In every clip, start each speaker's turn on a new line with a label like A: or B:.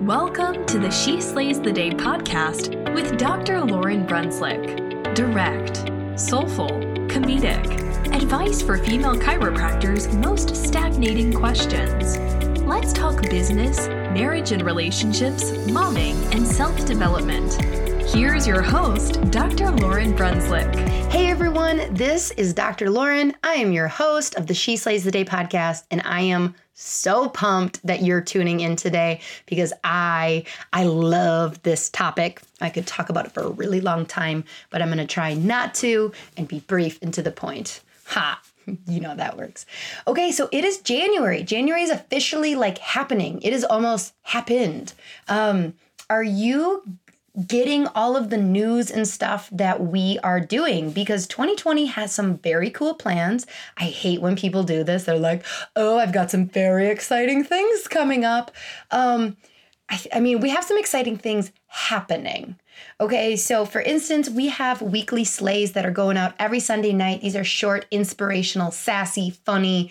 A: Welcome to the She Slays the Day podcast with Dr. Lauryn Brunslick. Direct, soulful, comedic, advice for female chiropractors' most stagnating questions. Let's talk business, marriage and relationships, momming, and self development. Here's your host, Dr. Lauryn Brunslick.
B: Hey everyone, this is Dr. Lauryn. I am your host of the She Slays the Day podcast, and I am so pumped that you're tuning in today because I I love this topic. I could talk about it for a really long time, but I'm going to try not to and be brief and to the point. Ha. You know that works. Okay, so it is January. January is officially like happening. It is almost happened. Um, are you getting all of the news and stuff that we are doing because 2020 has some very cool plans. I hate when people do this. They're like, oh, I've got some very exciting things coming up. Um, I, I mean, we have some exciting things happening. Okay, so for instance, we have weekly slays that are going out every Sunday night. These are short, inspirational, sassy, funny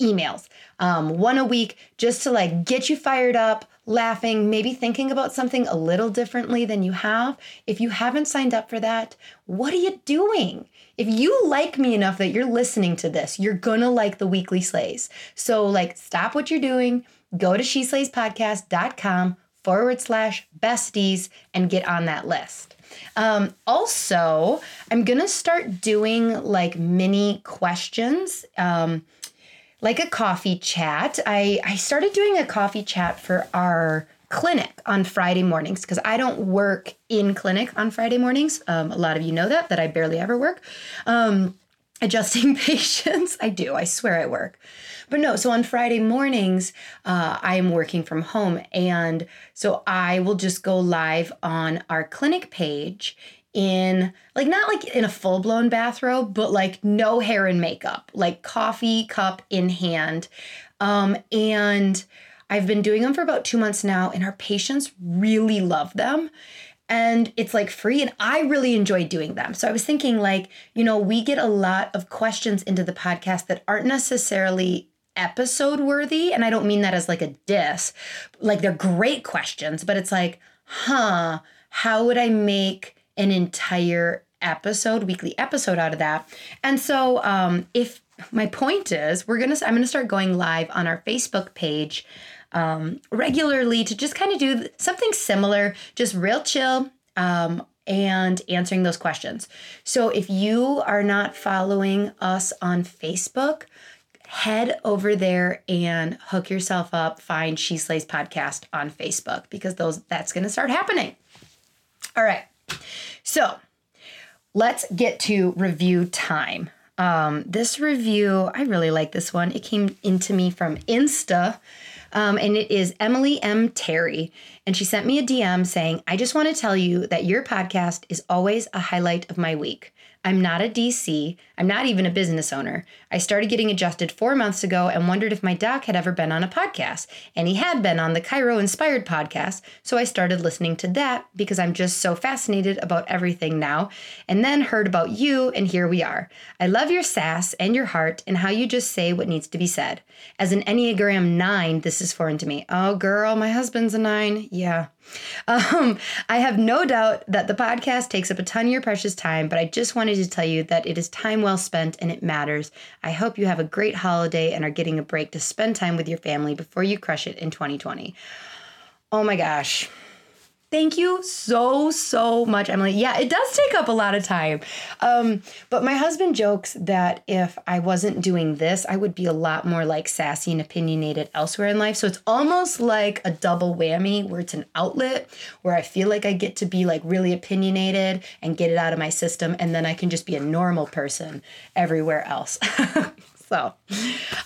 B: emails. Um, one a week just to like get you fired up laughing, maybe thinking about something a little differently than you have. If you haven't signed up for that, what are you doing? If you like me enough that you're listening to this, you're gonna like the weekly slays. So, like, stop what you're doing, go to sheslayspodcast.com forward slash besties and get on that list. Um, also, I'm gonna start doing like mini questions. Um, like a coffee chat. I, I started doing a coffee chat for our clinic on Friday mornings because I don't work in clinic on Friday mornings. Um, a lot of you know that, that I barely ever work. Um, adjusting patients, I do, I swear I work. But no, so on Friday mornings, uh, I am working from home. And so I will just go live on our clinic page in like not like in a full blown bathrobe, but like no hair and makeup, like coffee cup in hand. Um, and I've been doing them for about two months now, and our patients really love them. And it's like free, and I really enjoy doing them. So I was thinking, like, you know, we get a lot of questions into the podcast that aren't necessarily episode worthy. And I don't mean that as like a diss, like they're great questions, but it's like, huh, how would I make an entire episode, weekly episode out of that. And so, um, if my point is, we're gonna, I'm gonna start going live on our Facebook page um, regularly to just kind of do something similar, just real chill. Um, and answering those questions. So if you are not following us on Facebook, head over there and hook yourself up. Find She Slays podcast on Facebook because those that's going to start happening. All right. So let's get to review time. Um, this review, I really like this one. It came into me from Insta, um, and it is Emily M. Terry. And she sent me a DM saying, I just want to tell you that your podcast is always a highlight of my week. I'm not a DC. I'm not even a business owner. I started getting adjusted four months ago and wondered if my doc had ever been on a podcast. And he had been on the Chiro Inspired podcast. So I started listening to that because I'm just so fascinated about everything now. And then heard about you, and here we are. I love your sass and your heart and how you just say what needs to be said. As an Enneagram 9, this is foreign to me. Oh, girl, my husband's a 9. Yeah. Um, I have no doubt that the podcast takes up a ton of your precious time, but I just wanted to tell you that it is time well spent and it matters. I hope you have a great holiday and are getting a break to spend time with your family before you crush it in 2020. Oh my gosh. Thank you so, so much, Emily. Yeah, it does take up a lot of time. Um, but my husband jokes that if I wasn't doing this, I would be a lot more like sassy and opinionated elsewhere in life. So it's almost like a double whammy where it's an outlet where I feel like I get to be like really opinionated and get it out of my system. And then I can just be a normal person everywhere else. so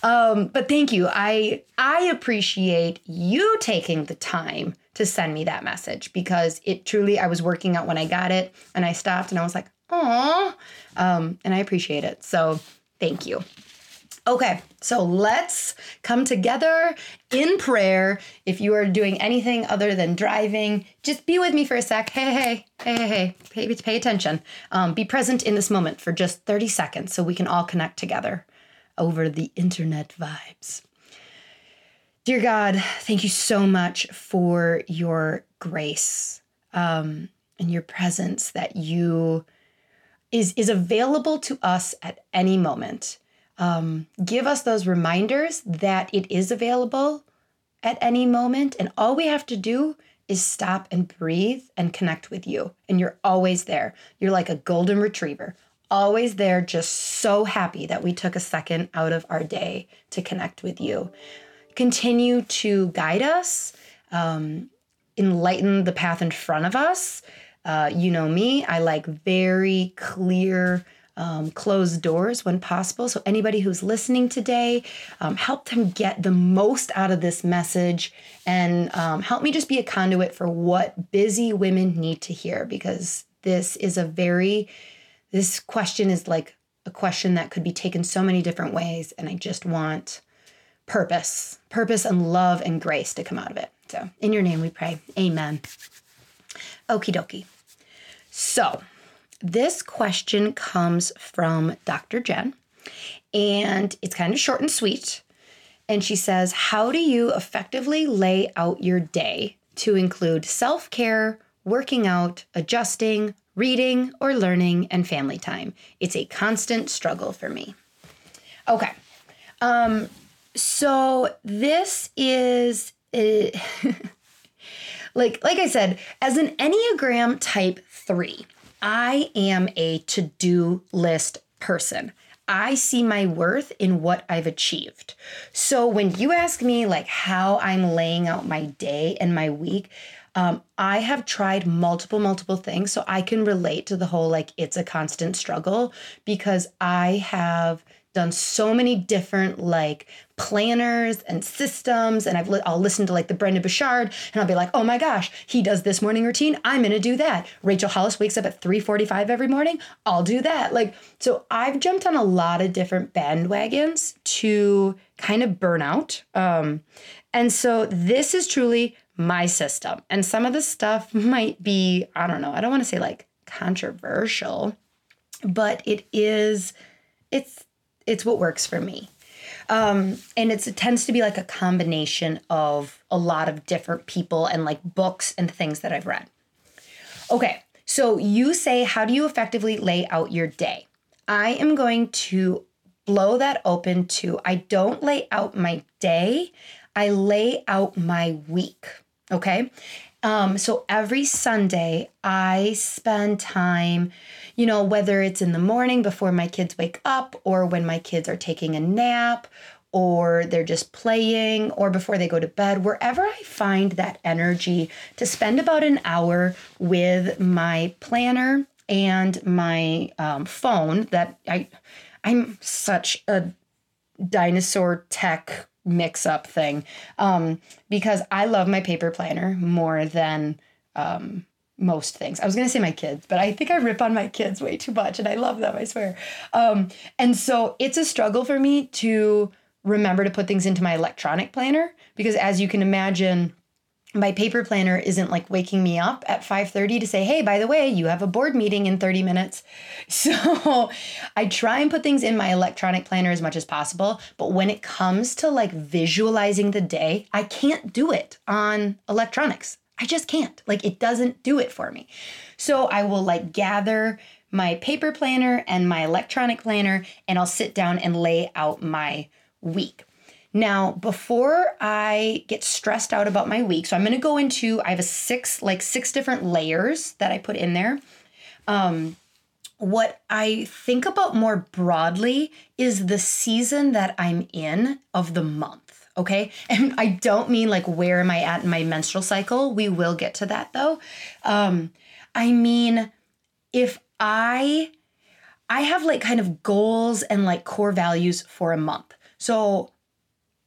B: um, but thank you i i appreciate you taking the time to send me that message because it truly, I was working out when I got it and I stopped and I was like, oh, um, and I appreciate it. So thank you. Okay, so let's come together in prayer. If you are doing anything other than driving, just be with me for a sec. Hey, hey, hey, hey, hey, pay, pay attention. Um, be present in this moment for just 30 seconds so we can all connect together over the internet vibes. Dear God, thank you so much for your grace um, and your presence that you is is available to us at any moment. Um, give us those reminders that it is available at any moment, and all we have to do is stop and breathe and connect with you. And you're always there. You're like a golden retriever, always there, just so happy that we took a second out of our day to connect with you continue to guide us, um, enlighten the path in front of us. Uh, you know me, I like very clear. Um, closed doors when possible. So, anybody who's listening today, um, help them get the most out of this message and um, help me just be a conduit for what busy women need to hear because this is a very, this question is like a question that could be taken so many different ways. And I just want purpose, purpose and love and grace to come out of it. So, in your name we pray. Amen. Okie dokie. So, this question comes from Dr. Jen, and it's kind of short and sweet. And she says, How do you effectively lay out your day to include self care, working out, adjusting, reading or learning, and family time? It's a constant struggle for me. Okay. Um, so this is uh, like like I said, as an Enneagram type 3, I am a to-do list person. I see my worth in what I've achieved. So when you ask me like how I'm laying out my day and my week, um, I have tried multiple, multiple things. So I can relate to the whole like it's a constant struggle because I have done so many different like planners and systems and I've li- I'll listen to like the Brendon Burchard and I'll be like, "Oh my gosh, he does this morning routine. I'm going to do that." Rachel Hollis wakes up at 3:45 every morning. I'll do that. Like so I've jumped on a lot of different bandwagons to kind of burn out. Um and so this is truly my system. And some of the stuff might be, I don't know, I don't want to say like controversial, but it is it's it's what works for me. Um, and it tends to be like a combination of a lot of different people and like books and things that I've read. Okay, so you say, how do you effectively lay out your day? I am going to blow that open to I don't lay out my day, I lay out my week. Okay. Um, so every Sunday, I spend time, you know, whether it's in the morning before my kids wake up, or when my kids are taking a nap, or they're just playing, or before they go to bed, wherever I find that energy to spend about an hour with my planner and my um, phone that I, I'm such a dinosaur tech mix up thing um, because I love my paper planner more than um, most things. I was gonna say my kids, but I think I rip on my kids way too much, and I love them. I swear. Um, and so it's a struggle for me to remember to put things into my electronic planner because, as you can imagine, my paper planner isn't like waking me up at 5:30 to say, "Hey, by the way, you have a board meeting in 30 minutes." So, I try and put things in my electronic planner as much as possible, but when it comes to like visualizing the day, I can't do it on electronics. I just can't. Like it doesn't do it for me. So I will like gather my paper planner and my electronic planner and I'll sit down and lay out my week. Now, before I get stressed out about my week, so I'm going to go into I have a six like six different layers that I put in there. Um what I think about more broadly is the season that I'm in of the month. Okay. And I don't mean like where am I at in my menstrual cycle? We will get to that though. Um, I mean, if I I have like kind of goals and like core values for a month. So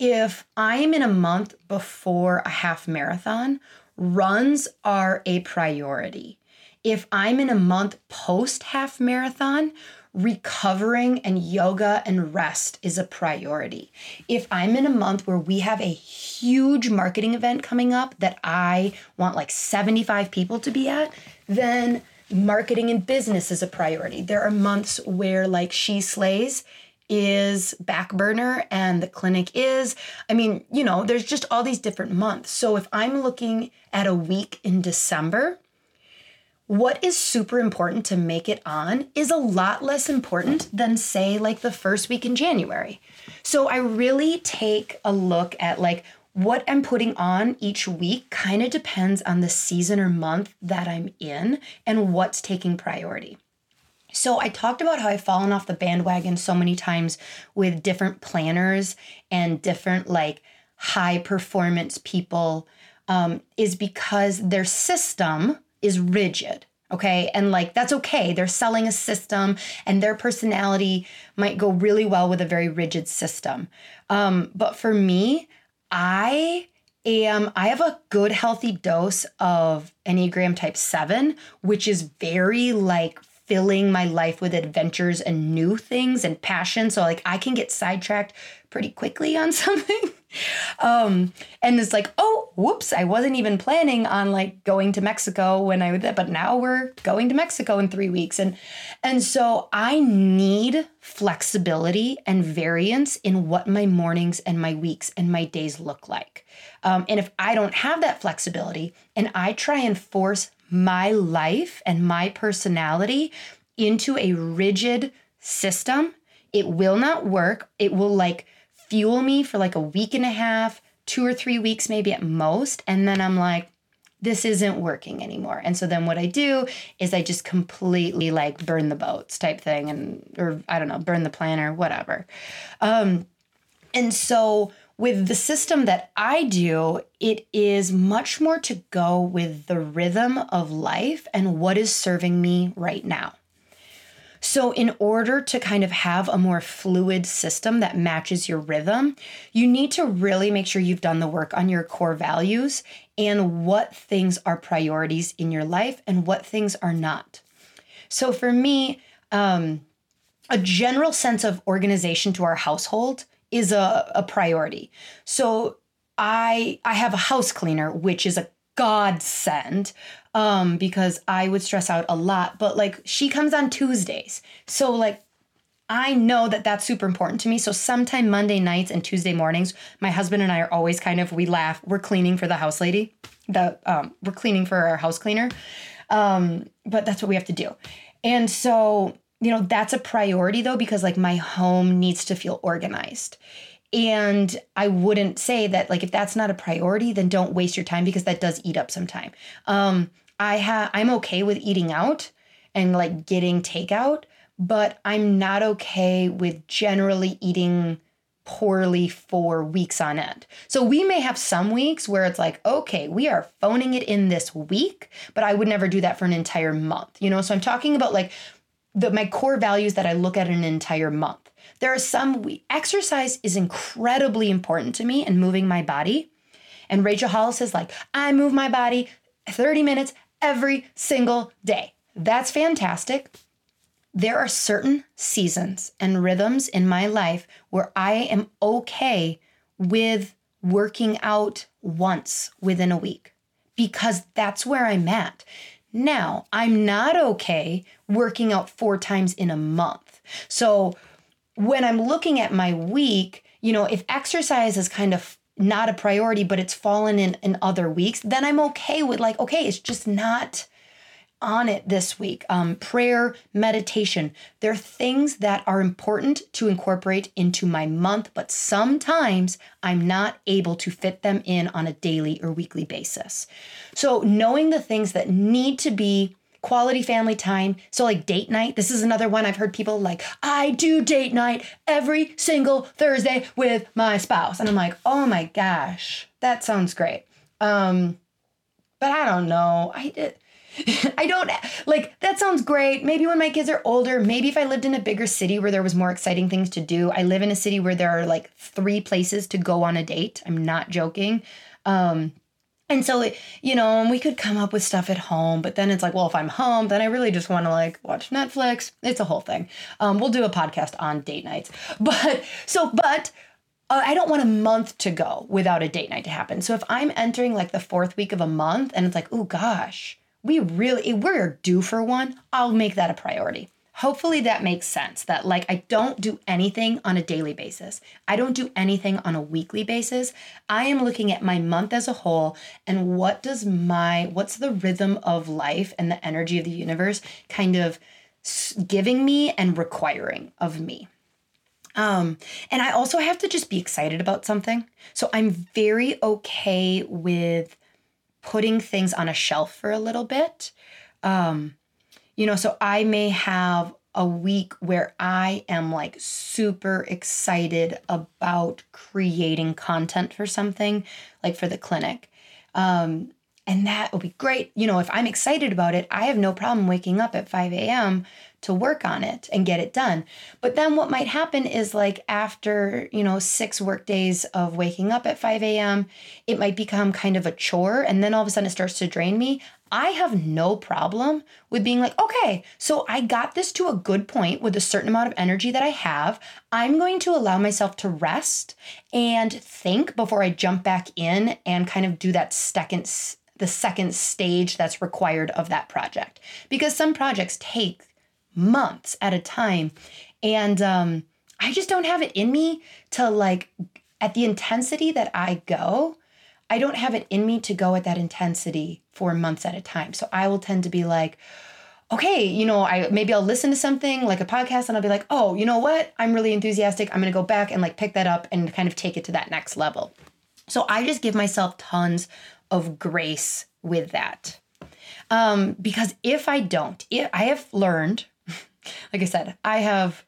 B: if I'm in a month before a half marathon, runs are a priority. If I'm in a month post half marathon, recovering and yoga and rest is a priority. If I'm in a month where we have a huge marketing event coming up that I want like 75 people to be at, then marketing and business is a priority. There are months where like She Slays is back burner and the clinic is. I mean, you know, there's just all these different months. So if I'm looking at a week in December, what is super important to make it on is a lot less important than, say, like the first week in January. So I really take a look at like what I'm putting on each week kind of depends on the season or month that I'm in and what's taking priority. So, I talked about how I've fallen off the bandwagon so many times with different planners and different like high performance people, um, is because their system is rigid. Okay. And like, that's okay. They're selling a system and their personality might go really well with a very rigid system. Um, but for me, I am, I have a good, healthy dose of Enneagram type seven, which is very like filling my life with adventures and new things and passion. So like I can get sidetracked pretty quickly on something. um, and it's like, oh, whoops, I wasn't even planning on like going to Mexico when I but now we're going to Mexico in three weeks. And and so I need flexibility and variance in what my mornings and my weeks and my days look like. Um, and if I don't have that flexibility and I try and force my life and my personality into a rigid system, it will not work. It will like fuel me for like a week and a half, two or three weeks, maybe at most. And then I'm like, this isn't working anymore. And so then what I do is I just completely like burn the boats type thing and or I don't know, burn the planner, whatever. Um and so with the system that I do, it is much more to go with the rhythm of life and what is serving me right now. So, in order to kind of have a more fluid system that matches your rhythm, you need to really make sure you've done the work on your core values and what things are priorities in your life and what things are not. So, for me, um, a general sense of organization to our household is a, a priority. So, I I have a house cleaner, which is a godsend um because I would stress out a lot but like she comes on Tuesdays. So like I know that that's super important to me. So sometime Monday nights and Tuesday mornings my husband and I are always kind of we laugh we're cleaning for the house lady the um we're cleaning for our house cleaner um but that's what we have to do. And so you know that's a priority though because like my home needs to feel organized and I wouldn't say that like if that's not a priority, then don't waste your time because that does eat up some time. Um, I have I'm okay with eating out and like getting takeout, but I'm not okay with generally eating poorly for weeks on end. So we may have some weeks where it's like, okay, we are phoning it in this week, but I would never do that for an entire month. You know, so I'm talking about like the my core values that I look at an entire month. There are some we, exercise is incredibly important to me and moving my body. And Rachel Hollis is like, I move my body 30 minutes every single day. That's fantastic. There are certain seasons and rhythms in my life where I am okay with working out once within a week because that's where I'm at. Now, I'm not okay working out four times in a month. So, when I'm looking at my week, you know, if exercise is kind of not a priority, but it's fallen in in other weeks, then I'm okay with like, okay, it's just not on it this week. Um, prayer, meditation. They're things that are important to incorporate into my month, but sometimes I'm not able to fit them in on a daily or weekly basis. So, knowing the things that need to be quality family time. So, like date night, this is another one I've heard people like, I do date night every single Thursday with my spouse. And I'm like, oh my gosh, that sounds great. Um, but I don't know. I did. I don't like that sounds great. Maybe when my kids are older, maybe if I lived in a bigger city where there was more exciting things to do. I live in a city where there are like three places to go on a date. I'm not joking. Um and so, you know, we could come up with stuff at home, but then it's like, well, if I'm home, then I really just want to like watch Netflix. It's a whole thing. Um, we'll do a podcast on date nights. But so, but uh, I don't want a month to go without a date night to happen. So if I'm entering like the fourth week of a month and it's like, oh gosh, we really we're due for one i'll make that a priority. Hopefully that makes sense that like i don't do anything on a daily basis. I don't do anything on a weekly basis. I am looking at my month as a whole and what does my what's the rhythm of life and the energy of the universe kind of giving me and requiring of me? Um, and I also have to just be excited about something. So I'm very okay with putting things on a shelf for a little bit. Um, you know, so I may have a week where I am like super excited about creating content for something, like for the clinic. Um, and that will be great. You know, if I'm excited about it, I have no problem waking up at 5 a.m to work on it and get it done. But then what might happen is like after, you know, six work days of waking up at 5 a.m., it might become kind of a chore. And then all of a sudden it starts to drain me. I have no problem with being like, okay, so I got this to a good point with a certain amount of energy that I have. I'm going to allow myself to rest and think before I jump back in and kind of do that second the second stage that's required of that project. Because some projects take months at a time. And um, I just don't have it in me to like, at the intensity that I go, I don't have it in me to go at that intensity for months at a time. So I will tend to be like, okay, you know, I maybe I'll listen to something like a podcast and I'll be like, oh, you know what? I'm really enthusiastic. I'm gonna go back and like pick that up and kind of take it to that next level. So I just give myself tons of grace with that. Um, because if I don't, if I have learned like I said, I have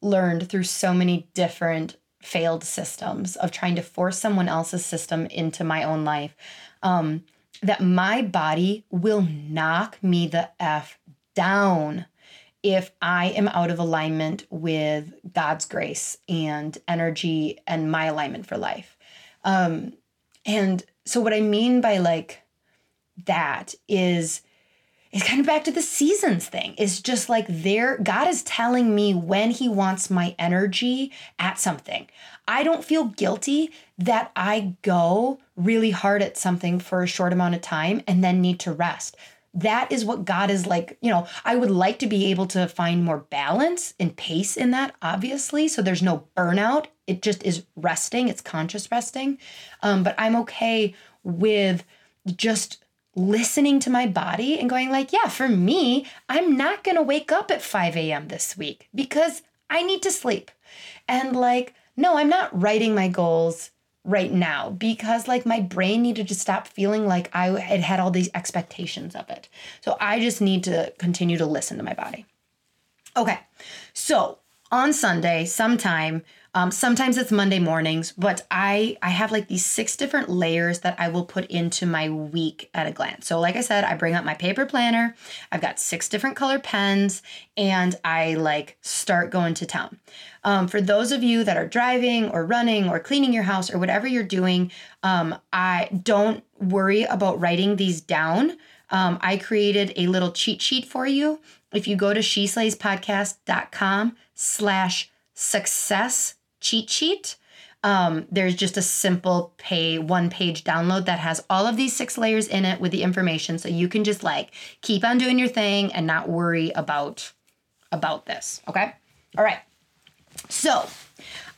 B: learned through so many different failed systems of trying to force someone else's system into my own life um, that my body will knock me the F down if I am out of alignment with God's grace and energy and my alignment for life. Um, and so, what I mean by like that is it's kind of back to the seasons thing. It's just like there, God is telling me when He wants my energy at something. I don't feel guilty that I go really hard at something for a short amount of time and then need to rest. That is what God is like. You know, I would like to be able to find more balance and pace in that, obviously. So there's no burnout. It just is resting, it's conscious resting. Um, but I'm okay with just listening to my body and going like yeah for me i'm not going to wake up at 5 a.m this week because i need to sleep. And like no i'm not writing my goals right now because like my brain needed to stop feeling like i had had all these expectations of it. So i just need to continue to listen to my body. Okay so on sunday sometime um, sometimes it's Monday mornings, but I I have like these six different layers that I will put into my week at a glance. So like I said, I bring up my paper planner. I've got six different color pens, and I like start going to town. Um, for those of you that are driving or running or cleaning your house or whatever you're doing, um, I don't worry about writing these down. Um, I created a little cheat sheet for you. If you go to sheslayspodcast.com slash success cheat sheet. Um, there's just a simple pay one page download that has all of these six layers in it with the information so you can just like keep on doing your thing and not worry about about this okay all right so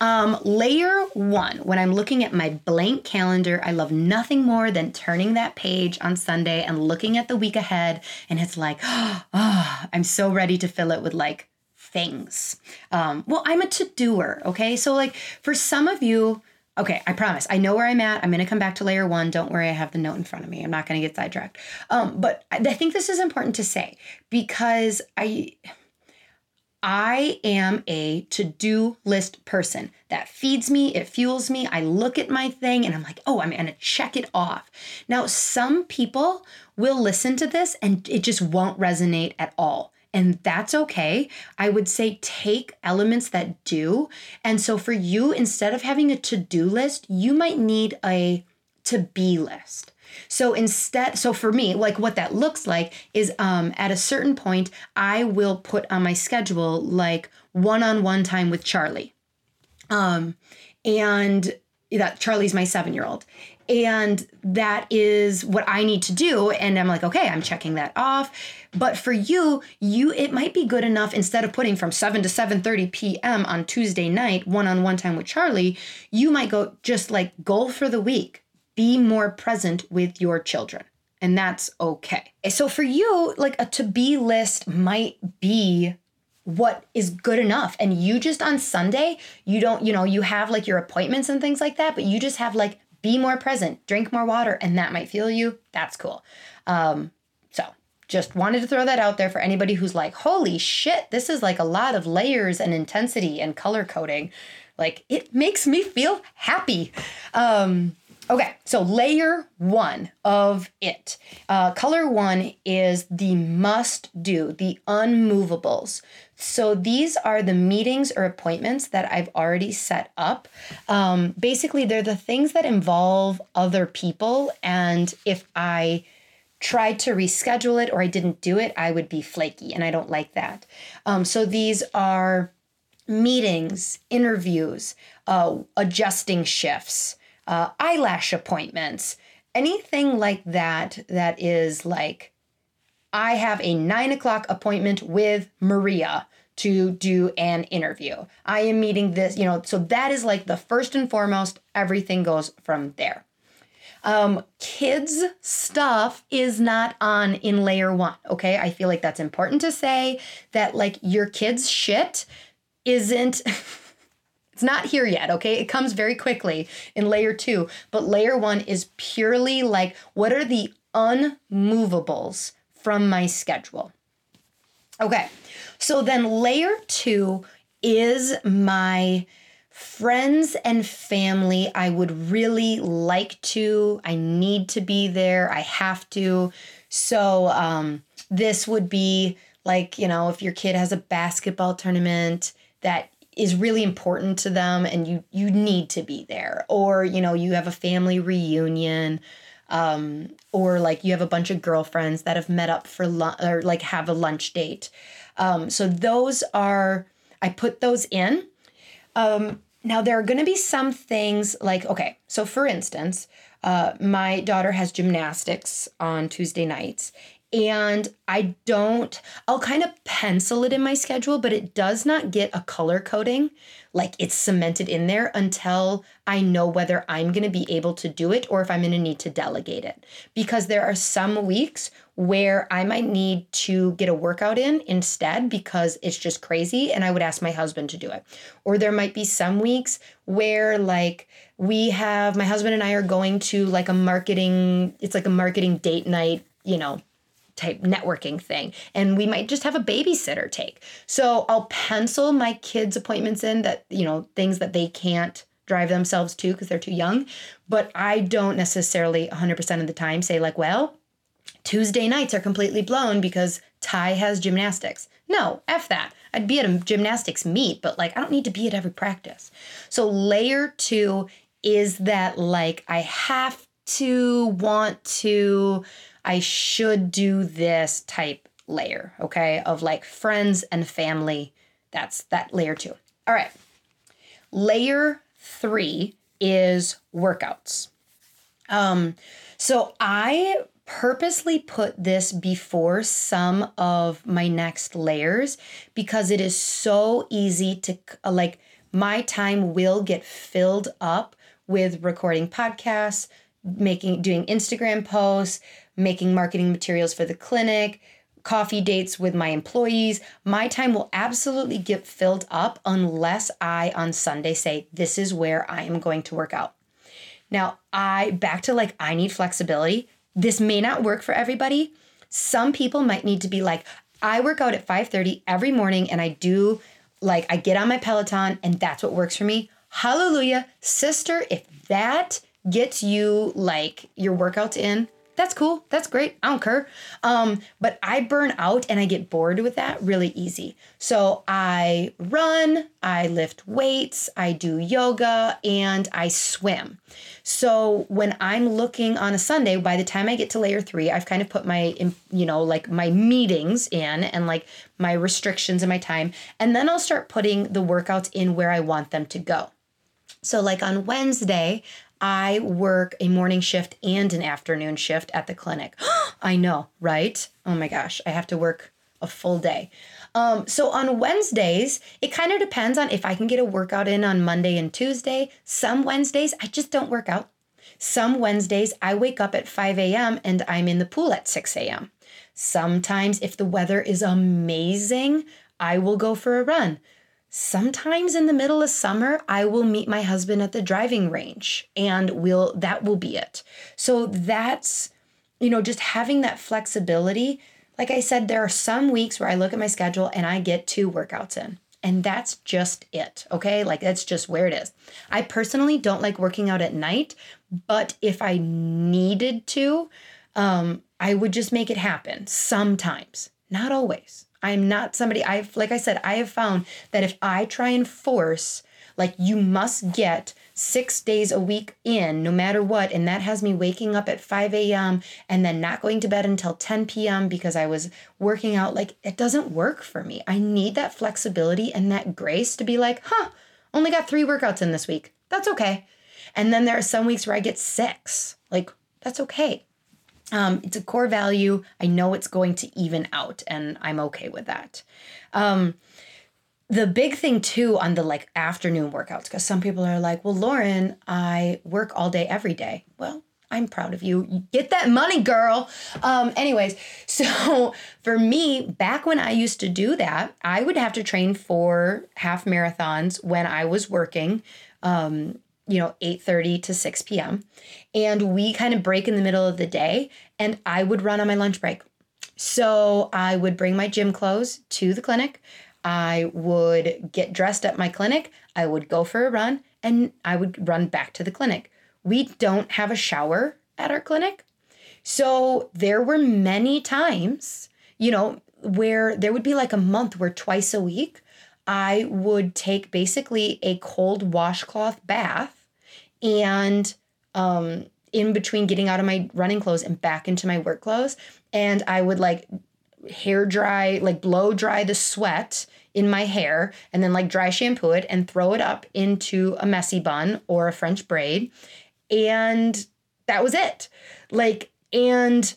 B: Um, layer one, when I'm looking at my blank calendar, I love nothing more than turning that page on Sunday and looking at the week ahead. And it's like, oh, I'm so ready to fill it with like things. Um, well, I'm a to doer, okay? So, like, for some of you, okay, I promise, I know where I'm at. I'm gonna come back to layer one. Don't worry, I have the note in front of me. I'm not gonna get sidetracked. Um, but I think this is important to say because I. I am a to do list person. That feeds me, it fuels me. I look at my thing and I'm like, oh, I'm gonna check it off. Now, some people will listen to this and it just won't resonate at all. And that's okay. I would say take elements that do. And so for you, instead of having a to do list, you might need a to be list. So instead, so for me, like what that looks like is um, at a certain point, I will put on my schedule like one on one time with Charlie. Um, and that Charlie's my seven year old. And that is what I need to do. And I'm like, okay, I'm checking that off. But for you, you it might be good enough instead of putting from 7 to 7:30 p.m. on Tuesday night, one-on-one time with Charlie, you might go just like goal for the week be more present with your children. And that's okay. So for you, like a to be list might be what is good enough. And you just on Sunday, you don't, you know, you have like your appointments and things like that, but you just have like be more present, drink more water, and that might feel you. That's cool. Um, so just wanted to throw that out there for anybody who's like, holy shit, this is like a lot of layers and intensity and color coding. Like it makes me feel happy. Um, Okay, so layer one of it. Uh, color one is the must do, the unmovables. So these are the meetings or appointments that I've already set up. Um, basically, they're the things that involve other people. And if I tried to reschedule it or I didn't do it, I would be flaky, and I don't like that. Um, so these are meetings, interviews, uh, adjusting shifts uh, eyelash appointments, anything like that, that is like, I have a nine o'clock appointment with Maria to do an interview. I am meeting this, you know, so that is like the first and foremost, everything goes from there. Um, kids stuff is not on in layer one. Okay. I feel like that's important to say that like your kids' shit isn't. It's not here yet, okay? It comes very quickly in layer two, but layer one is purely like what are the unmovables from my schedule? Okay, so then layer two is my friends and family. I would really like to, I need to be there, I have to. So, um, this would be like, you know, if your kid has a basketball tournament that is really important to them and you you need to be there. Or you know you have a family reunion um, or like you have a bunch of girlfriends that have met up for lunch or like have a lunch date. Um, so those are i put those in. Um, now there are going to be some things like okay so for instance uh, my daughter has gymnastics on tuesday nights and I don't, I'll kind of pencil it in my schedule, but it does not get a color coding like it's cemented in there until I know whether I'm going to be able to do it or if I'm going to need to delegate it. Because there are some weeks where I might need to get a workout in instead because it's just crazy and I would ask my husband to do it. Or there might be some weeks where like we have my husband and I are going to like a marketing it's like a marketing date night, you know, type networking thing. And we might just have a babysitter take. So i'll pencil my kids appointments in that you know things that they can't drive themselves to because they're too young. But i don't necessarily 100% of the time say like well tuesday nights are completely blown because ty has gymnastics. No f that. I'd be at a gymnastics meet but like i don't need to be at every practice. So layer two is that like i have to want to I should do this type layer, okay, of like friends and family. That's that layer two. All right. Layer three is workouts. Um, so I purposely put this before some of my next layers because it is so easy to uh, like my time will get filled up with recording podcasts, making doing Instagram posts, making marketing materials for the clinic, coffee dates with my employees. My time will absolutely get filled up unless I on Sunday say this is where I am going to work out. Now, I back to like I need flexibility. This may not work for everybody. Some people might need to be like I work out at 5:30 every morning and I do like I get on my Peloton and that's what works for me. Hallelujah. Sister, if that gets you like your workouts in, that's cool. That's great. I don't care. Um, but I burn out and I get bored with that really easy. So I run, I lift weights, I do yoga, and I swim. So when I'm looking on a Sunday, by the time I get to layer three, I've kind of put my, you know, like my meetings in and like my restrictions in my time. And then I'll start putting the workouts in where I want them to go. So, like on Wednesday, I work a morning shift and an afternoon shift at the clinic. I know, right? Oh my gosh, I have to work a full day. Um, so on Wednesdays, it kind of depends on if I can get a workout in on Monday and Tuesday. Some Wednesdays, I just don't work out. Some Wednesdays, I wake up at 5 a.m. and I'm in the pool at 6 a.m. Sometimes, if the weather is amazing, I will go for a run. Sometimes in the middle of summer, I will meet my husband at the driving range and we'll that will be it. So that's you know, just having that flexibility. Like I said, there are some weeks where I look at my schedule and I get two workouts in. And that's just it. Okay. Like that's just where it is. I personally don't like working out at night, but if I needed to, um, I would just make it happen sometimes, not always. I'm not somebody I've like I said, I have found that if I try and force like you must get six days a week in no matter what and that has me waking up at 5 a.m and then not going to bed until 10 p.m because i was working out like it doesn't work for me. I need that flexibility and that grace to be like huh only got three workouts in this week. That's okay. And then there are some weeks where i get six. Like that's okay um, it's a core value. I know it's going to even out, and I'm okay with that. Um, the big thing too on the like afternoon workouts, because some people are like, well, Lauryn, I work all day every day. Well, I'm proud of you. Get that money, girl. Um, anyways, so for me, back when I used to do that, I would have to train for half marathons when I was working. Um, you know 8:30 to 6 p.m. and we kind of break in the middle of the day and I would run on my lunch break. So I would bring my gym clothes to the clinic. I would get dressed at my clinic, I would go for a run and I would run back to the clinic. We don't have a shower at our clinic. So there were many times, you know, where there would be like a month where twice a week I would take basically a cold washcloth bath and um, in between getting out of my running clothes and back into my work clothes. And I would like hair dry, like blow dry the sweat in my hair and then like dry shampoo it and throw it up into a messy bun or a French braid. And that was it. Like, and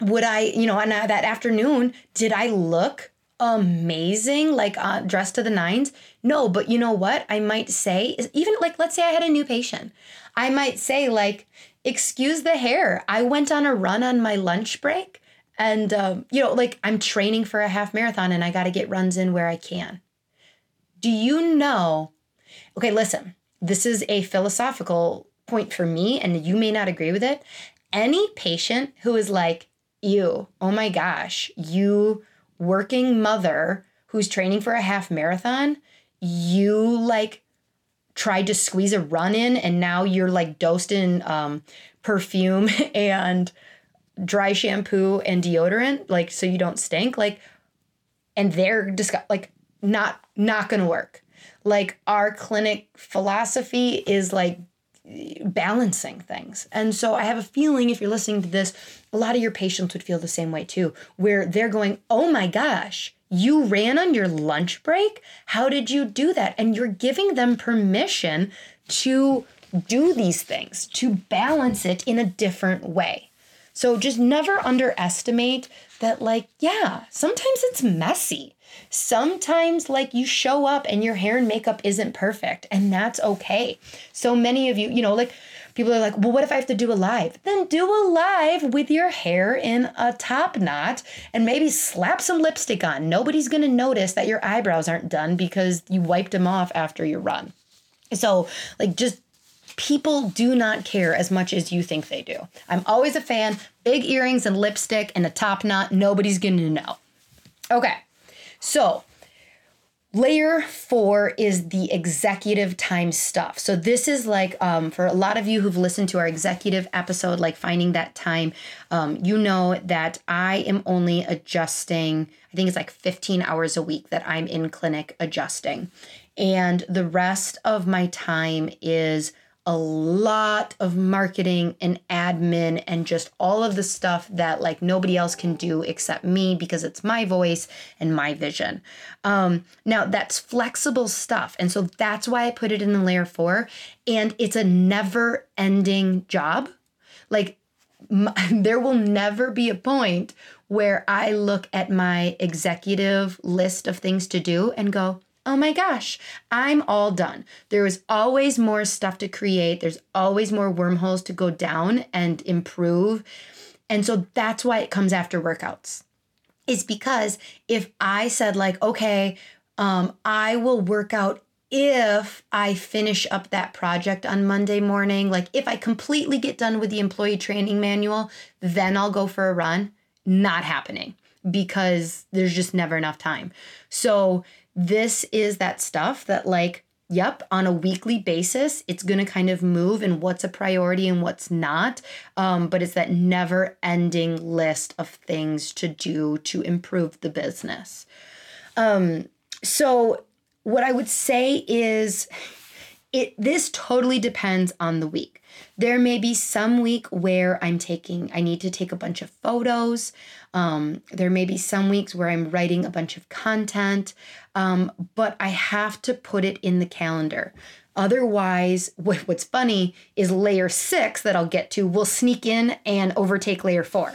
B: would I, you know, on that afternoon, did I look amazing, like uh, dressed to the nines. No, but you know what? I might say, even like, let's say I had a new patient. I might say, like, excuse the hair. I went on a run on my lunch break. And, um, you know, like I'm training for a half marathon and I got to get runs in where I can. Do you know? Okay, listen, this is a philosophical point for me, and you may not agree with it. Any patient who is like, you, oh my gosh, you working mother who's training for a half marathon, you like tried to squeeze a run in and now you're like dosed in um, perfume and dry shampoo and deodorant like so you don't stink like and they're just like not not gonna work. Like our clinic philosophy is like balancing things. And so I have a feeling if you're listening to this, a lot of your patients would feel the same way too, where they're going, oh my gosh, you ran on your lunch break? How did you do that? And you're giving them permission to do these things, to balance it in a different way. So just never underestimate that, like, yeah, sometimes it's messy. Sometimes, like, you show up and your hair and makeup isn't perfect, and that's okay. So many of you, you know, like, people are like, well, what if I have to do a live? Then do a live with your hair in a top knot and maybe slap some lipstick on. Nobody's gonna notice that your eyebrows aren't done because you wiped them off after your run. So, like, just people do not care as much as you think they do. I'm always a fan. Big earrings and lipstick and a top knot, nobody's gonna know. Okay, so Layer four is the executive time stuff. So, this is like um, for a lot of you who've listened to our executive episode, like finding that time, um, you know that I am only adjusting, I think it's like 15 hours a week that I'm in clinic adjusting. And the rest of my time is a lot of marketing and admin and just all of the stuff that like nobody else can do except me because it's my voice and my vision. Um, now that's flexible stuff. And so that's why I put it in the layer four. And it's a never ending job. Like m- there will never be a point where I look at my executive list of things to do and go, oh my gosh, I'm all done. There is always more stuff to create, there's always more wormholes to go down and improve. And so that's why it comes after workouts. Is because if I said, like, okay, um, I will work out if I finish up that project on Monday morning, like if I completely get done with the employee training manual, then I'll go for a run. Not happening because there's just never enough time. So this is that stuff that, like, yep, on a weekly basis, it's going to kind of move and what's a priority and what's not. Um, but it's that never ending list of things to do to improve the business. Um, so, what I would say is, it this totally depends on the week. There may be some week where I'm taking, I need to take a bunch of photos. Um, there may be some weeks where I'm writing a bunch of content, um, but I have to put it in the calendar. Otherwise, what's funny is layer six that I'll get to will sneak in and overtake layer four.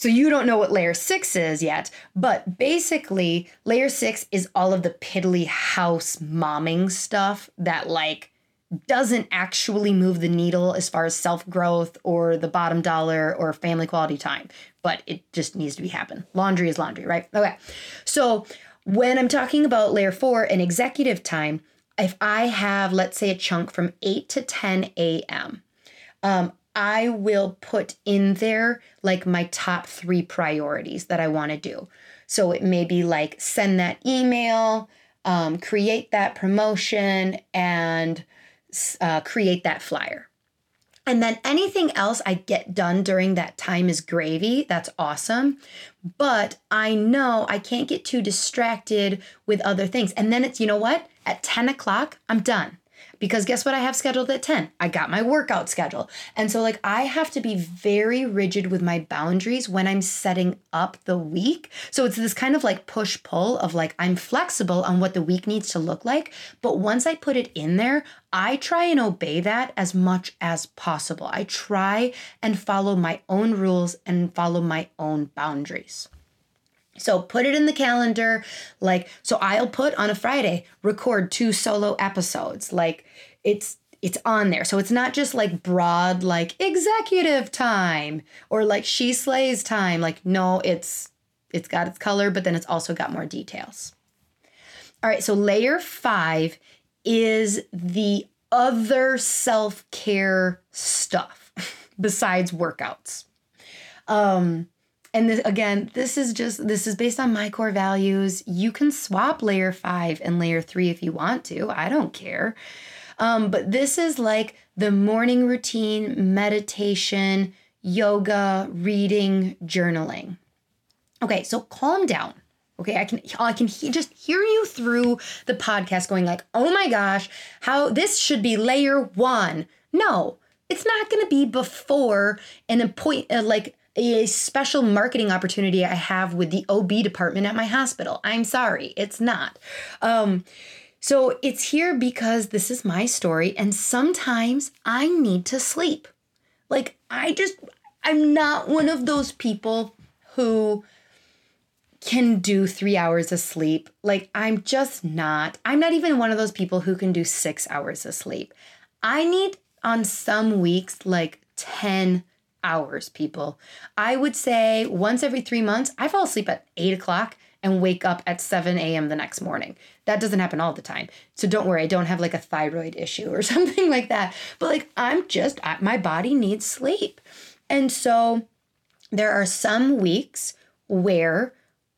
B: So you don't know what layer six is yet, but basically, layer six is all of the piddly house momming stuff that, like, doesn't actually move the needle as far as self growth or the bottom dollar or family quality time, but it just needs to be happen. Laundry is laundry, right? Okay. So when I'm talking about layer four and executive time, if I have, let's say, a chunk from 8 to 10 a.m., um, I will put in there like my top three priorities that I want to do. So it may be like send that email, um, create that promotion, and uh, create that flyer. And then anything else I get done during that time is gravy. That's awesome. But I know I can't get too distracted with other things. And then it's, you know what? At 10 o'clock, I'm done because guess what I have scheduled at 10? I got my workout schedule. And so, like, I have to be very rigid with my boundaries when I'm setting up the week. So, it's this kind of like push pull of like, I'm flexible on what the week needs to look like. But once I put it in there, I try and obey that as much as possible. I try and follow my own rules and follow my own boundaries. So put it in the calendar. Like, so I'll put on a Friday, record two solo episodes. Like, it's it's on there. So it's not just like broad like executive time or like she slays time. Like no, it's it's got its color, but then it's also got more details. All right, so layer 5 is the other self-care stuff besides workouts. Um and this, again, this is just this is based on my core values. You can swap layer 5 and layer 3 if you want to. I don't care. Um, but this is like the morning routine, meditation, yoga, reading, journaling. Okay, so calm down. Okay, I can I can he, just hear you through the podcast going like, "Oh my gosh, how this should be layer 1." No, it's not going to be before an appoint uh, like a special marketing opportunity I have with the OB department at my hospital. I'm sorry, it's not. Um, so it's here because this is my story, and sometimes I need to sleep. Like, I just, I'm not one of those people who can do three hours of sleep. Like, I'm just not. I'm not even one of those people who can do six hours of sleep. I need on some weeks like 10 hours, people. I would say once every three months, I fall asleep at eight o'clock and wake up at 7 a.m. the next morning. That doesn't happen all the time. So don't worry, I don't have like a thyroid issue or something like that. But like, I'm just, my body needs sleep. And so there are some weeks where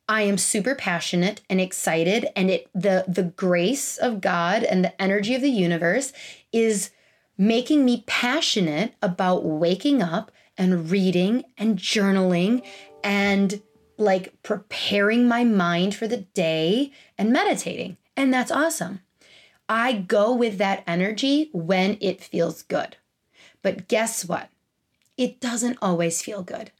B: I am super passionate and excited and it the the grace of God and the energy of the universe is making me passionate about waking up and reading and journaling and like preparing my mind for the day and meditating. And that's awesome. I go with that energy when it feels good. But guess what? It doesn't always feel good.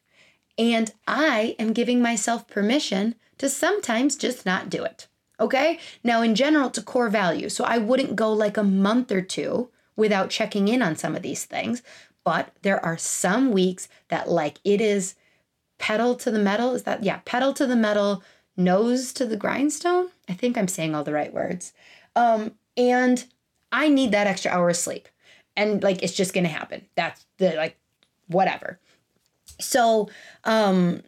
B: And I am giving myself permission to sometimes just not do it. Okay? Now, in general, it's a core value. So I wouldn't go like a month or two without checking in on some of these things. But there are some weeks that, like, it is pedal to the metal. Is that, yeah, pedal to the metal, nose to the grindstone? I think I'm saying all the right words. Um, and I need that extra hour of sleep. And like, it's just going to happen. That's the, like, whatever. So, um,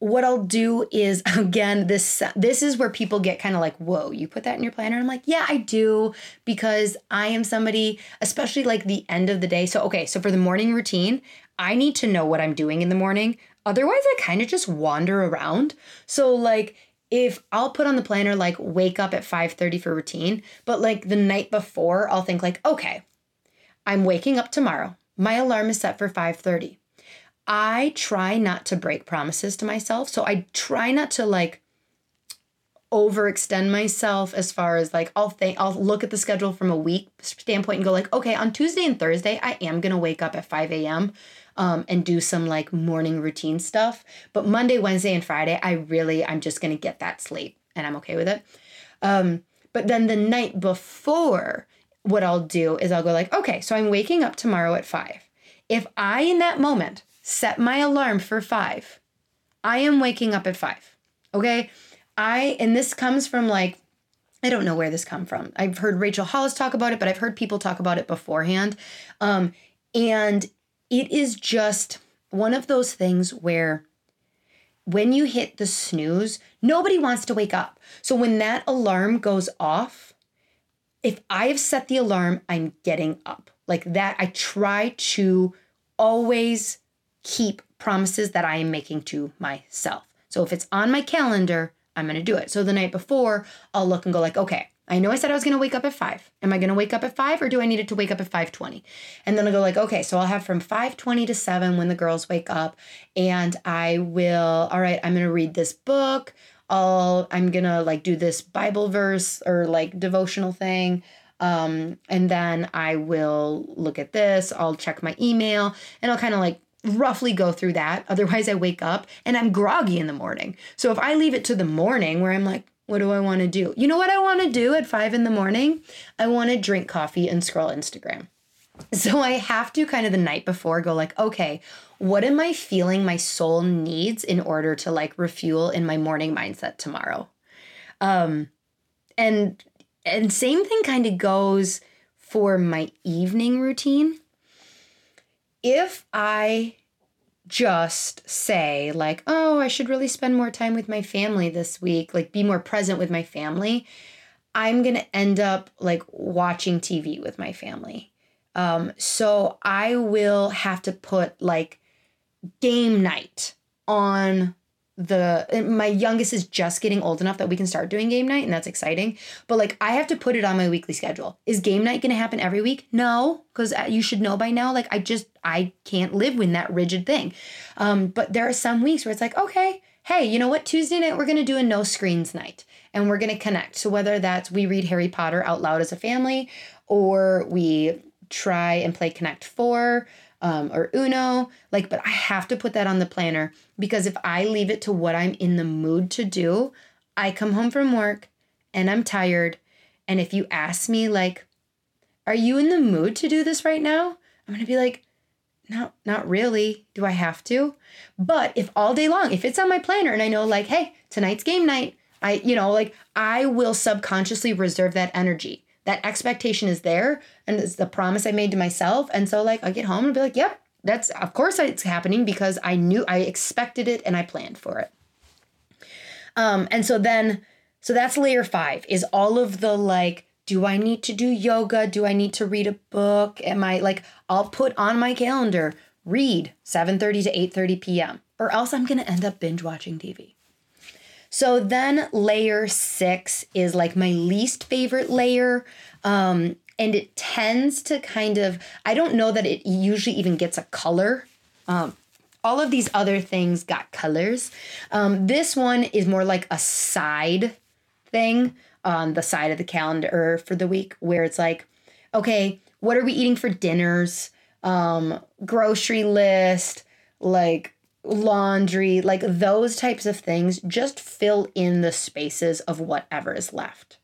B: what I'll do is again this this is where people get kind of like whoa you put that in your planner? I'm like yeah I do because I am somebody especially like the end of the day. So okay so for the morning routine I need to know what I'm doing in the morning. Otherwise I kind of just wander around. So like if I'll put on the planner like wake up at 5:30 for routine but like the night before I'll think like okay I'm waking up tomorrow. My alarm is set for 5:30 I try not to break promises to myself. So I try not to like overextend myself as far as like I'll think I'll look at the schedule from a week standpoint and go like, okay, on Tuesday and Thursday, I am gonna wake up at 5 a.m. Um, and do some like morning routine stuff. But Monday, Wednesday, and Friday, I really I'm just gonna get that sleep and I'm okay with it. Um, but then the night before, what I'll do is I'll go like, okay, so I'm waking up tomorrow at five. If I in that moment set my alarm for five. I am waking up at five. Okay. I, and this comes from like, I don't know where this come from. I've heard Rachel Hollis talk about it, but I've heard people talk about it beforehand. Um, and it is just one of those things where when you hit the snooze, nobody wants to wake up. So when that alarm goes off, if I've set the alarm, I'm getting up. Like that, I try to always keep promises that I am making to myself. So if it's on my calendar, I'm going to do it. So the night before, I'll look and go like, okay, I know I said I was going to wake up at 5. Am I going to wake up at 5 or do I need it to wake up at 5:20? And then I'll go like, okay, so I'll have from 5:20 to 7 when the girls wake up and I will all right, I'm going to read this book. I'll I'm going to like do this Bible verse or like devotional thing. Um, and then I will look at this, I'll check my email, and I'll kind of like roughly go through that. Otherwise, I wake up and I'm groggy in the morning. So if I leave it to the morning where I'm like, what do I want to do? You know what I want to do at five in the morning? I want to drink coffee and scroll Instagram. So I have to kind of the night before go like, okay, what am I feeling my soul needs in order to like refuel in my morning mindset tomorrow? Um and and same thing kind of goes for my evening routine if I just say, like, oh, I should really spend more time with my family this week, like be more present with my family, I'm going to end up like watching TV with my family. Um, so I will have to put like game night on the my youngest is just getting old enough that we can start doing game night and that's exciting. But like i have to put it on my weekly schedule. Is game night going to happen every week? No because uh, you should know by now like i just i can't live with that rigid thing. Um, but there are some weeks where it's like okay hey you know what? Tuesday night we're going to do a no screens night and we're going to connect. So whether that's we read harry potter out loud as a family or we try and play connect four um, or Uno. Like, but I have to put that on the planner because if I leave it to what I'm in the mood to do, I come home from work and I'm tired. And if you ask me, like, are you in the mood to do this right now? I'm to be like, no, not really. Do I have to? But if all day long, if it's on my planner and I know like, hey, tonight's game night, I, you know, like I will subconsciously reserve that energy. That expectation is there and it's the promise I made to myself. And so like I get home and be like, yep, that's of course it's happening because I knew I expected it and I planned for it. Um, and so then so that's layer five is all of the like, do I need to do yoga? Do I need to read a book? Am I like, I'll put on my calendar, read 7:30 to 8:30 p.m. or else I'm gonna end up binge watching TV. So then layer six is like my least favorite layer. Um, and it tends to kind of, I don't know that it usually even gets a color. Um, all of these other things got colors. Um, this one is more like a side thing on the side of the calendar for the week where it's like, okay, what are we eating for dinners? Um, grocery list, like laundry, like those types of things, just fill in the spaces of whatever is left.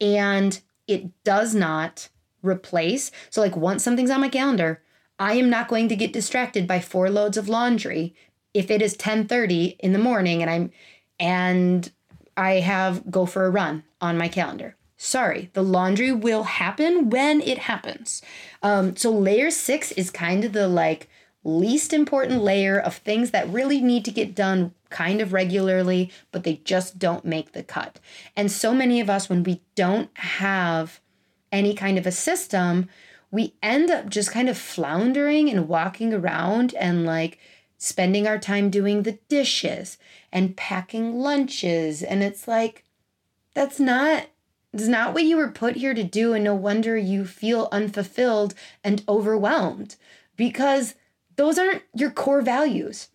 B: And it does not replace. So, like, once something's on my calendar, I am not going to get distracted by four loads of laundry if it is 10:30 in the morning and I'm and I have go for a run on my calendar. Sorry, the laundry will happen when it happens. Um, so layer six is kind of the like least important layer of things that really need to get done kind of regularly, but they just don't make the cut. And so many of us, when we don't have any kind of a system, we end up just kind of floundering and walking around and like spending our time doing the dishes and packing lunches. And it's like, that's not. It's not what you were put here to do, and no wonder you feel unfulfilled and overwhelmed because those aren't your core values.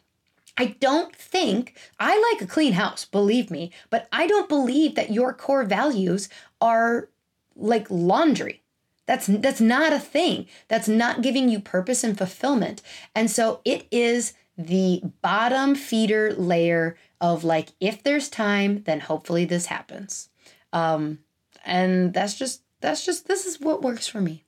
B: I don't think I like a clean house, believe me, but I don't believe that your core values are like laundry. That's that's not a thing. That's not giving you purpose and fulfillment. And so it is the bottom feeder layer of like if there's time then hopefully this happens um and that's just that's just this is what works for me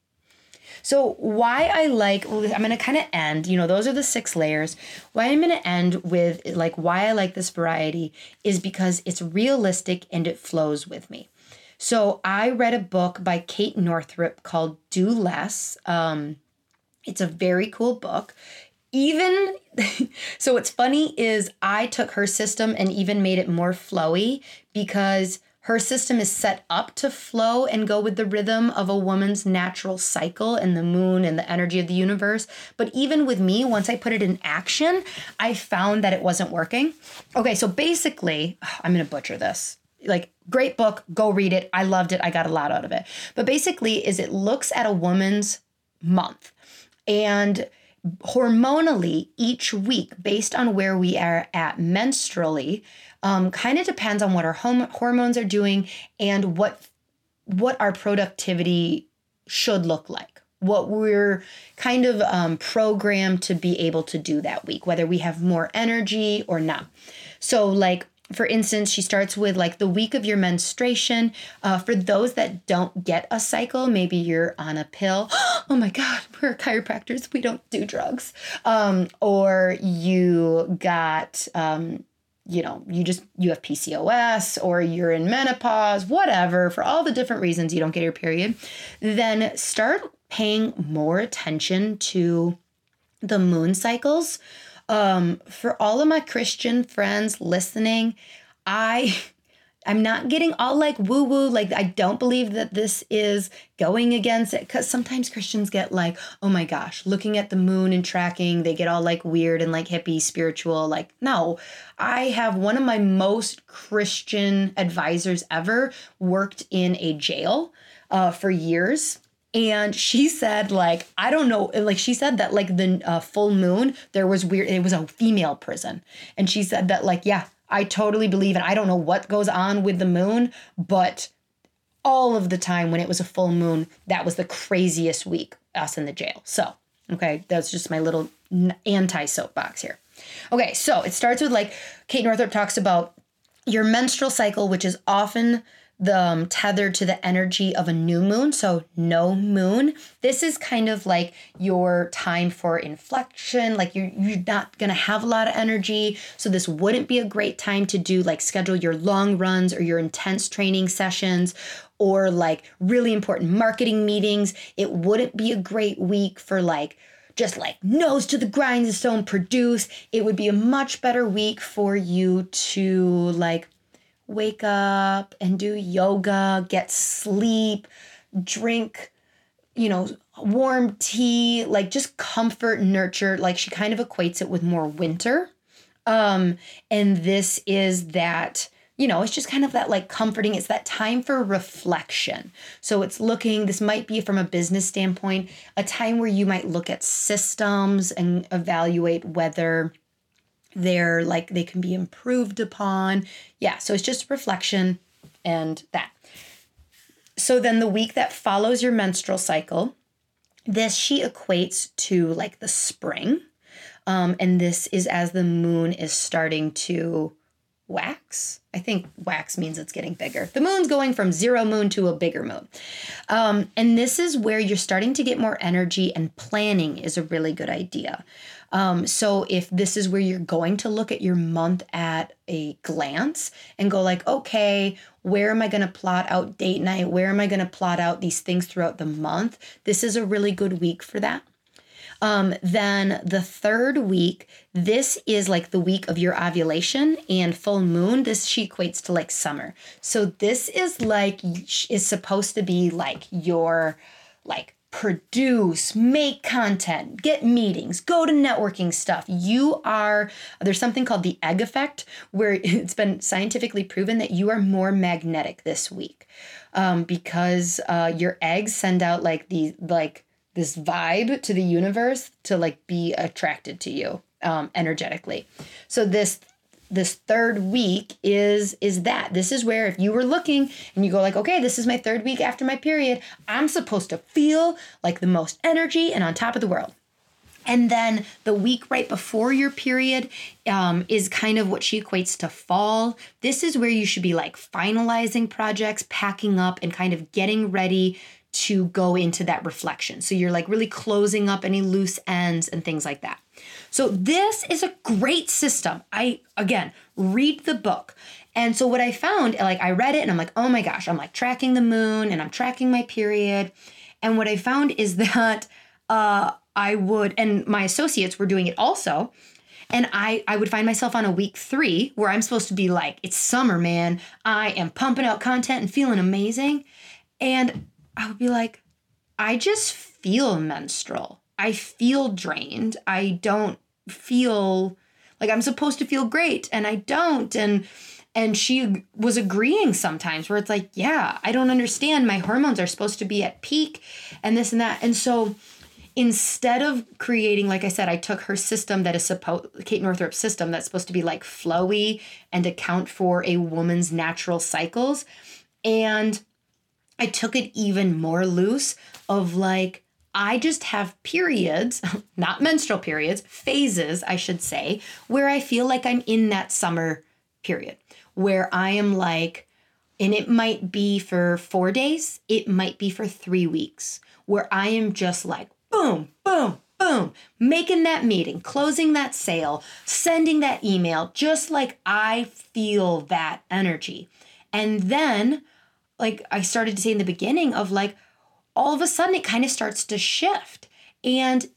B: so why i like i'm going to kind of end you know those are the six layers. Why i'm going to end with like why i like this variety is because it's realistic and it flows with me. So i read a book by kate northrup called do less. Um it's a very cool book. Even so what's funny is I took her system and even made it more flowy because her system is set up to flow and go with the rhythm of a woman's natural cycle and the moon and the energy of the universe. But even with me, once I put it in action, I found that it wasn't working. Okay, so basically, I'm gonna butcher this. Like, great book, go read it. I loved it, I got a lot out of it. But basically, is it looks at a woman's month and hormonally each week based on where we are at menstrually um, kind of depends on what our hom- hormones are doing and what what our productivity should look like what we're kind of um, programmed to be able to do that week whether we have more energy or not so like for instance, she starts with like the week of your menstruation. Uh, for those that don't get a cycle, maybe you're on a pill. oh my God, we're chiropractors. We don't do drugs. Um, or you got, um, you know, you just, you have PCOS or you're in menopause, whatever, for all the different reasons you don't get your period, then start paying more attention to the moon cycles um, for all of my Christian friends listening, I I'm not getting all like woo woo. Like, I don't believe that this is going against it. Because sometimes Christians get like, oh my gosh, looking at the moon and tracking, they get all like weird and like hippie spiritual. Like, no, I have one of my most Christian advisors ever worked in a jail uh, for years and she said like i don't know like she said that like the uh, full moon there was weird it was a female prison and she said that like yeah i totally believe and i don't know what goes on with the moon but all of the time when it was a full moon that was the craziest week us in the jail. So okay that's just my little anti soapbox here. Okay so it starts with like kate northrup talks about your menstrual cycle which is often the um, tethered to the energy of a new moon, so no moon. This is kind of like your time for inflection. Like you're you're not gonna have a lot of energy, so this wouldn't be a great time to do like schedule your long runs or your intense training sessions or like really important marketing meetings. It wouldn't be a great week for like just like nose to the grindstone produce. It would be a much better week for you to like wake up and do yoga, get sleep, drink, you know, warm tea, like just comfort, nurture. Like she kind of equates it with more winter. Um, and this is that, you know, it's just kind of that like comforting. It's that time for reflection. So it's looking, this might be from a business standpoint, a time where you might look at systems and evaluate whether they're like they can be improved upon. Yeah, so it's just reflection and that. So then the week that follows your menstrual cycle, this she equates to like the spring. Um, and this is as the moon is starting to wax. I think wax means it's getting bigger. The moon's going from zero moon to a bigger moon. Um, and this is where you're starting to get more energy, and planning is a really good idea. Um, so if this is where you're going to look at your month at a glance and go like, okay, where am I going to plot out date night? Where am I going to plot out these things throughout the month? This is a really good week for that. Um, then the third week, this is like the week of your ovulation and full moon. This she equates to like summer. So this is like is supposed to be like your like produce, make content, get meetings, go to networking stuff. You are, there's something called the egg effect, where it's been scientifically proven that you are more magnetic this week um, because uh, your eggs send out like the, like, this vibe to the universe to like be attracted to you um, energetically. So this this third week is is that this is where if you were looking and you go like okay this is my third week after my period i'm supposed to feel like the most energy and on top of the world and then the week right before your period um, is kind of what she equates to fall. This is where you should be like finalizing projects, packing up, and kind of getting ready to go into that reflection. So you're like really closing up any loose ends and things like that. So this is a great system. I again read the book. And so what I found, like I read it and I'm like, oh my gosh, I'm like tracking the moon and I'm tracking my period. And what I found is that uh, I would, and my associates were doing it also. And I, I would find myself on a week three where I'm supposed to be like, it's summer, man. I am pumping out content and feeling amazing. And I would be like, I just feel menstrual. I feel drained. I don't feel like I'm supposed to feel great and I don't and and she was agreeing sometimes where it's like, yeah, I don't understand. My hormones are supposed to be at peak and this and that. And so instead of creating, like I said, I took her system that is supposed, Kate Northrup's system that's supposed to be like flowy and account for a woman's natural cycles. And I took it even more loose of like, I just have periods, not menstrual periods, phases, I should say, where I feel like I'm in that summer period, where I am like, and it might be for four days, it might be for three weeks, where I am just like, boom, boom, boom, making that meeting, closing that sale, sending that email, just like I feel that energy. And then, like I started to say in the beginning, of like, all of a sudden it kind of starts to shift. And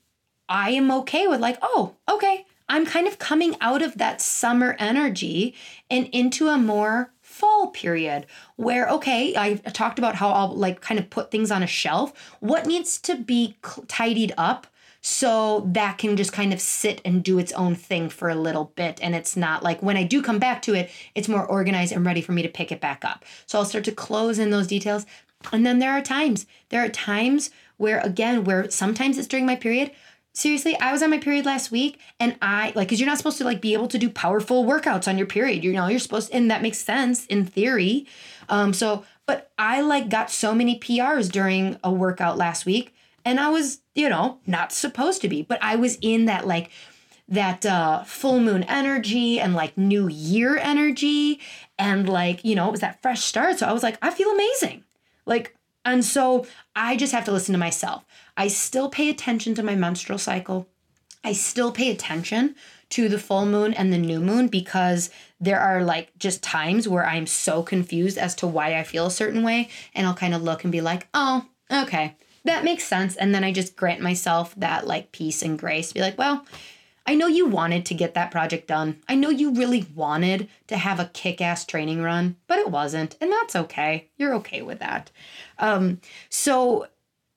B: I am okay with, like, oh, okay, I'm kind of coming out of that summer energy and into a more fall period where okay i talked about how i'll like kind of put things on a shelf. What needs to be tidied up so that can just kind of sit and do its own thing for a little bit? And it's not like when i do come back to it it's more organized and ready for me to pick it back up. So i'll start to close in those details and then there are times, there are times where, again, where sometimes it's during my period. Seriously, I was on my period last week and I like, cause you're not supposed to like be able to do powerful workouts on your period. You know, you're supposed, and that makes sense in theory. Um, so, but I like got so many PRs during a workout last week and I was, you know, not supposed to be, but I was in that like, that uh, full moon energy and like new year energy and like you know it was that fresh start so i was like i feel amazing like and so i just have to listen to myself. I still pay attention to my menstrual cycle. I still pay attention to the full moon and the new moon because there are like just times where i'm so confused as to why i feel a certain way and i'll kind of look and be like oh okay that makes sense. And then i just grant myself that like peace and grace be like well I know you wanted to get that project done. I know you really wanted to have a kick ass training run, but it wasn't. And that's okay. You're okay with that. Um, so,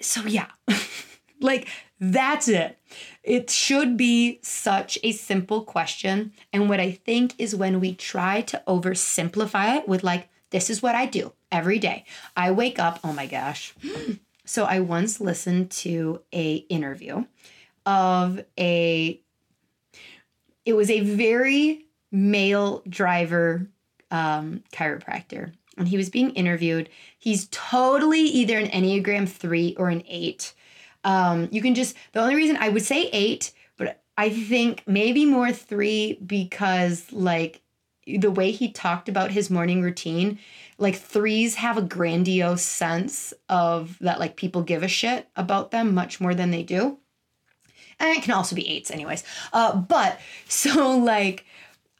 B: so yeah, like that's it. It should be such a simple question. And what I think is when we try to oversimplify it with, like, this is what I do every day. I wake up, oh my gosh. So I once listened to a interview of a it was a very male driver um, chiropractor. And he was being interviewed. He's totally either an enneagram 3 or an 8 um, you can just the only reason i would say 8 but i think maybe more 3 because like the way he talked about his morning routine like threes have a grandiose sense of that like people give a shit about them much more than they do and it can also be eights anyways uh, but so like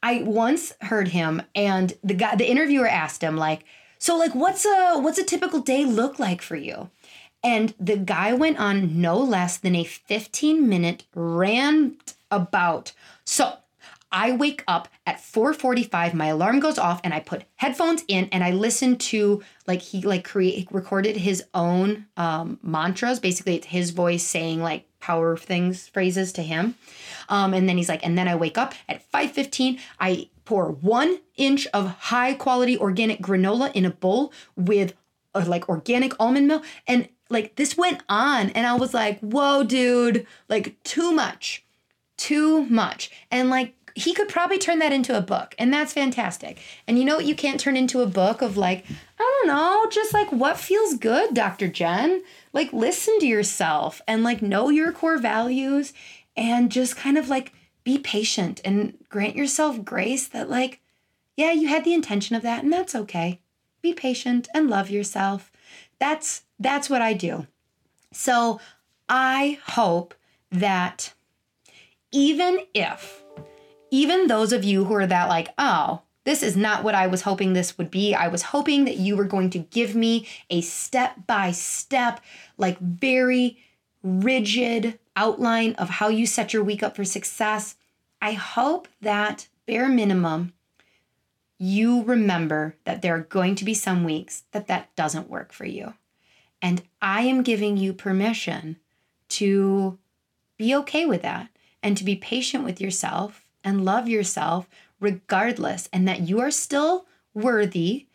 B: i once heard him and the guy the interviewer asked him like so like what's a what's a typical day look like for you and the guy went on no less than a 15 minute rant about so I wake up at 4:45, my alarm goes off and I put headphones in and I listen to like he like create recorded his own um mantras. Basically it's his voice saying like power things phrases to him. Um and then he's like and then I wake up at 5:15, I pour 1 inch of high quality organic granola in a bowl with uh, like organic almond milk and like this went on and I was like, "Whoa, dude, like too much." Too much. And like he could probably turn that into a book and that's fantastic. And you know what you can't turn into a book of like i don't know just like what feels good dr jen? Like listen to yourself and like know your core values and just kind of like be patient and grant yourself grace that like yeah you had the intention of that and that's okay. Be patient and love yourself. That's that's what i do. So i hope that even if even those of you who are that like, oh, this is not what I was hoping this would be. I was hoping that you were going to give me a step by step, like very rigid outline of how you set your week up for success. I hope that bare minimum, you remember that there are going to be some weeks that that doesn't work for you. And I am giving you permission to be okay with that and to be patient with yourself and love yourself regardless, and that you are still worthy,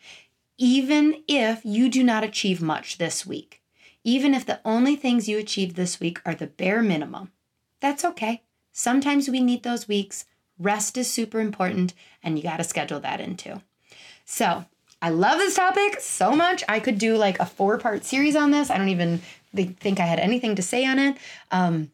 B: even if you do not achieve much this week. Even if the only things you achieve this week are the bare minimum. That's okay. Sometimes we need those weeks. Rest is super important, and you got to schedule that into. So, I love this topic so much. I could do like a four part series on this. I don't even think I had anything to say on it. Um,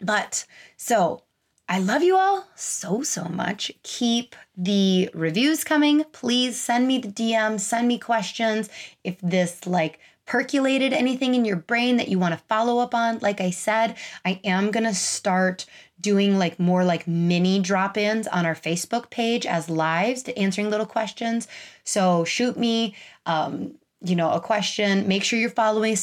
B: but so I love you all so, so much. Keep the reviews coming. Please send me the DM, send me questions. If this like percolated anything in your brain that you want to follow up on, like I said, I am going to start doing like more like mini drop ins on our Facebook page as lives to answering little questions. So shoot me, um, you know, a question. Make sure you're following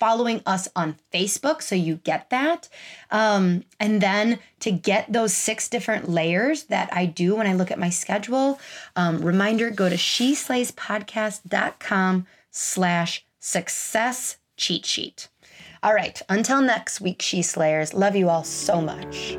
B: following us on Facebook so you get that. Um, and then to get those six different layers that I do when I look at my schedule, um, reminder go to sheslayspodcast.com slash success cheat sheet. All right, until next week, She Slayers, love you all so much.